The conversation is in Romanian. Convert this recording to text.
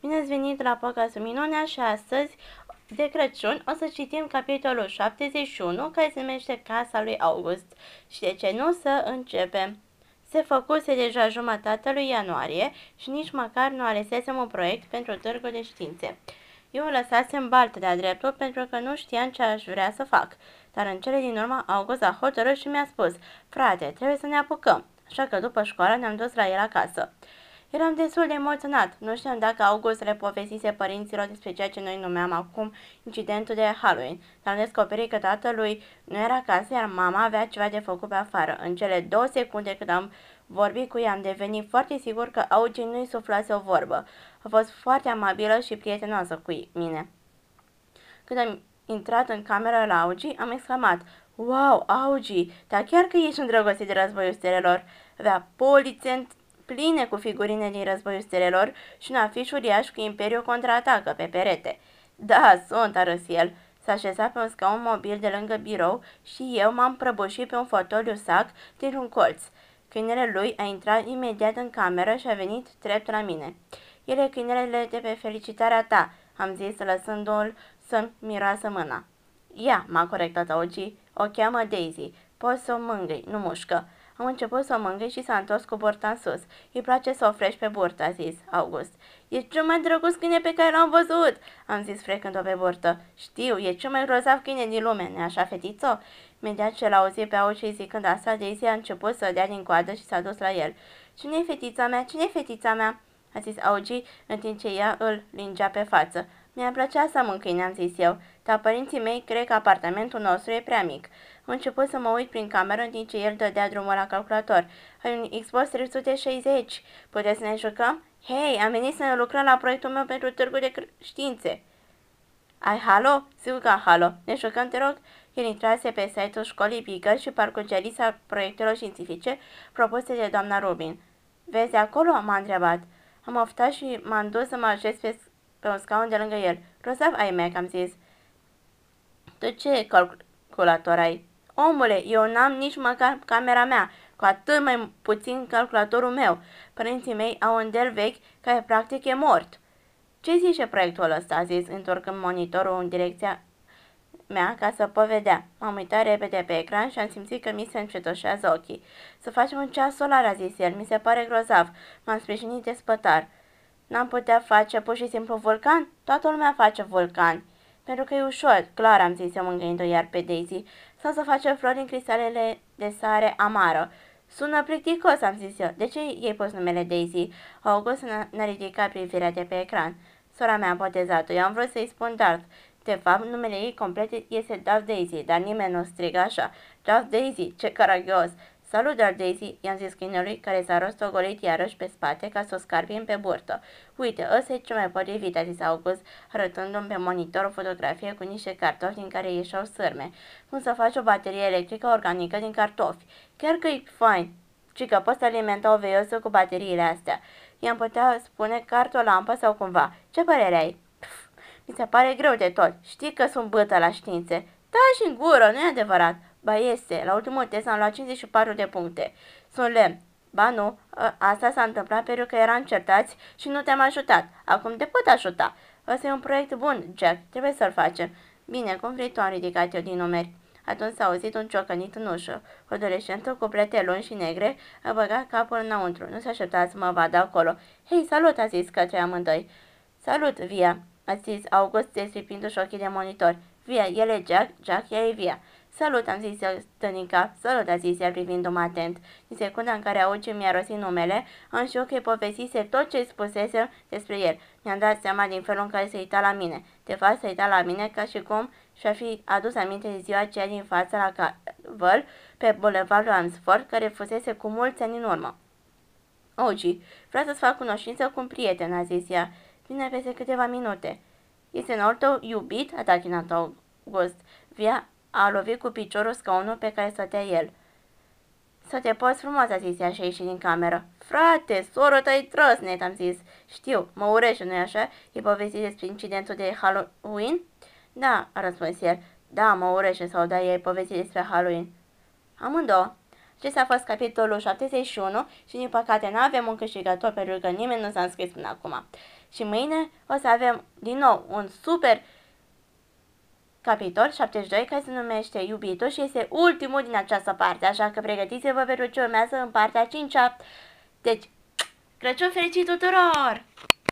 Bine ați venit la podcastul Minunea și astăzi de Crăciun o să citim capitolul 71 care se numește Casa lui August și de ce nu să începem. Se făcuse deja jumătatea lui ianuarie și nici măcar nu alesesem un proiect pentru târgul de științe. Eu o lăsasem baltă de-a dreptul pentru că nu știam ce aș vrea să fac, dar în cele din urmă August a hotărât și mi-a spus, frate, trebuie să ne apucăm, așa că după școală ne-am dus la el acasă. Eram destul de emoționat. Nu știam dacă August le povestise părinților despre ceea ce noi numeam acum incidentul de Halloween, dar am descoperit că tatălui nu era acasă, iar mama avea ceva de făcut pe afară. În cele două secunde când am vorbit cu ea, am devenit foarte sigur că Augie nu-i suflase o vorbă. A fost foarte amabilă și prietenoasă cu mine. Când am intrat în camera la Augie, am exclamat, Wow, Augie, dar chiar că ești îndrăgostit de războiul stelelor. Avea polițe pline cu figurine din războiul stelelor și un afiș uriaș cu Imperiul contraatacă pe perete. Da, sunt, a râs el. S-a așezat pe un scaun mobil de lângă birou și eu m-am prăbușit pe un fotoliu sac dintr-un colț. Câinele lui a intrat imediat în cameră și a venit drept la mine. El e câinele de pe felicitarea ta, am zis lăsându-l să-mi miroasă mâna. Ia, m-a corectat Ogi, o cheamă Daisy. Poți să o mângâi, nu mușcă. Am început să o mângâi și s-a întors cu burta în sus. Îi place să o frești pe burtă, a zis August. E cel mai drăguț câine pe care l-am văzut, am zis frecând-o pe burtă. Știu, e cel mai grozav câine din lume, ne așa, fetițo? Imediat ce l-a auzit pe Auci zicând asta, Daisy a început să dea din coadă și s-a dus la el. Cine-i fetița mea? Cine-i fetița mea? a zis Augi în timp ce ea îl lingea pe față. Mi-ar plăcea să mă câine, am zis eu, dar părinții mei cred că apartamentul nostru e prea mic. Am început să mă uit prin cameră în timp ce el dădea drumul la calculator. Ai un Xbox 360. Puteți să ne jucăm? Hei, am venit să ne lucrăm la proiectul meu pentru târgul de științe. Ai Halo? Sigur că Halo. Ne jucăm, te rog? El intrase pe site-ul școlii Beagle și parcurgea lista proiectelor științifice propuse de doamna Rubin. Vezi acolo? M-a întrebat. Am oftat și m-am dus să mă așez pe, pe un scaun de lângă el. Grozav iMac, am zis. Tu ce calculator ai? Omule, eu n-am nici măcar camera mea, cu atât mai puțin calculatorul meu. Părinții mei au un Dell vechi care practic e mort. Ce zice proiectul ăsta?" a zis, întorcând monitorul în direcția mea ca să pot vedea. M-am uitat repede pe ecran și am simțit că mi se încetoșează ochii. Să facem un ceas solar, a zis el. Mi se pare grozav. M-am sprijinit de spătar. N-am putea face pur și simplu vulcan? Toată lumea face vulcan. Pentru că e ușor, clar, am zis eu mângâind-o iar pe Daisy, sau să facem flori în cristalele de sare amară. Sună plicticos, am zis eu. De ce ei pus numele Daisy? August n-a ridicat privirea de pe ecran. Sora mea a botezat-o. Eu am vrut să-i spun Darth. De fapt, numele ei complet este Darth Daisy, dar nimeni nu strigă așa. Darth Daisy, ce caragios! Salut, Darth Daisy, i-am zis câinelui, care s-a rostogolit iarăși pe spate ca să o scarbim pe burtă. Uite, ăsta e cel mai potrivit, a zis August, arătându-mi pe monitor o fotografie cu niște cartofi din care ieșeau sârme. Cum să faci o baterie electrică organică din cartofi? Chiar că e fain, ci că poți alimenta o veiosă cu bateriile astea. I-am putea spune cartolampă sau cumva. Ce părere ai? Pf, mi se pare greu de tot. Știi că sunt bătă la științe. Da și în gură, nu e adevărat. Ba este, la ultimul test am luat 54 de puncte. Sunt lemn. Ba nu, ă, asta s-a întâmplat pentru că eram certați și nu te-am ajutat. Acum te pot ajuta. Ăsta e un proiect bun, Jack, trebuie să-l facem. Bine, cum vrei tu, am ridicat eu din numeri. Atunci s-a auzit un ciocănit în ușă. O adolescentă cu plete lungi și negre a băgat capul înăuntru. Nu se aștepta să mă vadă acolo. Hei, salut, a zis către amândoi. Salut, Via, a zis August, destripindu-și ochii de monitor. Via, el e Jack, Jack, ea e Via. Salut, am zis eu, stănica. Salut, a zis el privindu-mă atent. În secunda în care auge mi-a rostit numele, am știut că îi povestise tot ce spusese despre el. Mi-am dat seama din felul în care se uita la mine. De fapt, se uita la mine ca și cum și-ar fi adus aminte de ziua aceea din fața la Caval, pe bulevardul Amsford, care fusese cu mulți ani în urmă. Ogi, vreau să-ți fac cunoștință cu un prieten, a zis ea. Vine peste câteva minute. Este în tău iubit? a tachinat August. Via a lovit cu piciorul scaunul pe care stătea el. Să te poți frumos, a zis ea și a ieșit din cameră. Frate, soră ta-i trăsnet, am zis. Știu, mă urește, nu-i așa? E povestit despre incidentul de Halloween? Da, a răspuns el. Da, mă urește sau da, e povestit despre Halloween. Amândouă. Acesta a fost capitolul 71 și din păcate nu avem un câștigător pentru că nimeni nu s-a înscris până acum. Și mâine o să avem din nou un super capitol 72 care se numește Iubitul și este ultimul din această parte, așa că pregătiți-vă pentru ce urmează în partea 5 -a. Deci, Crăciun fericit tuturor!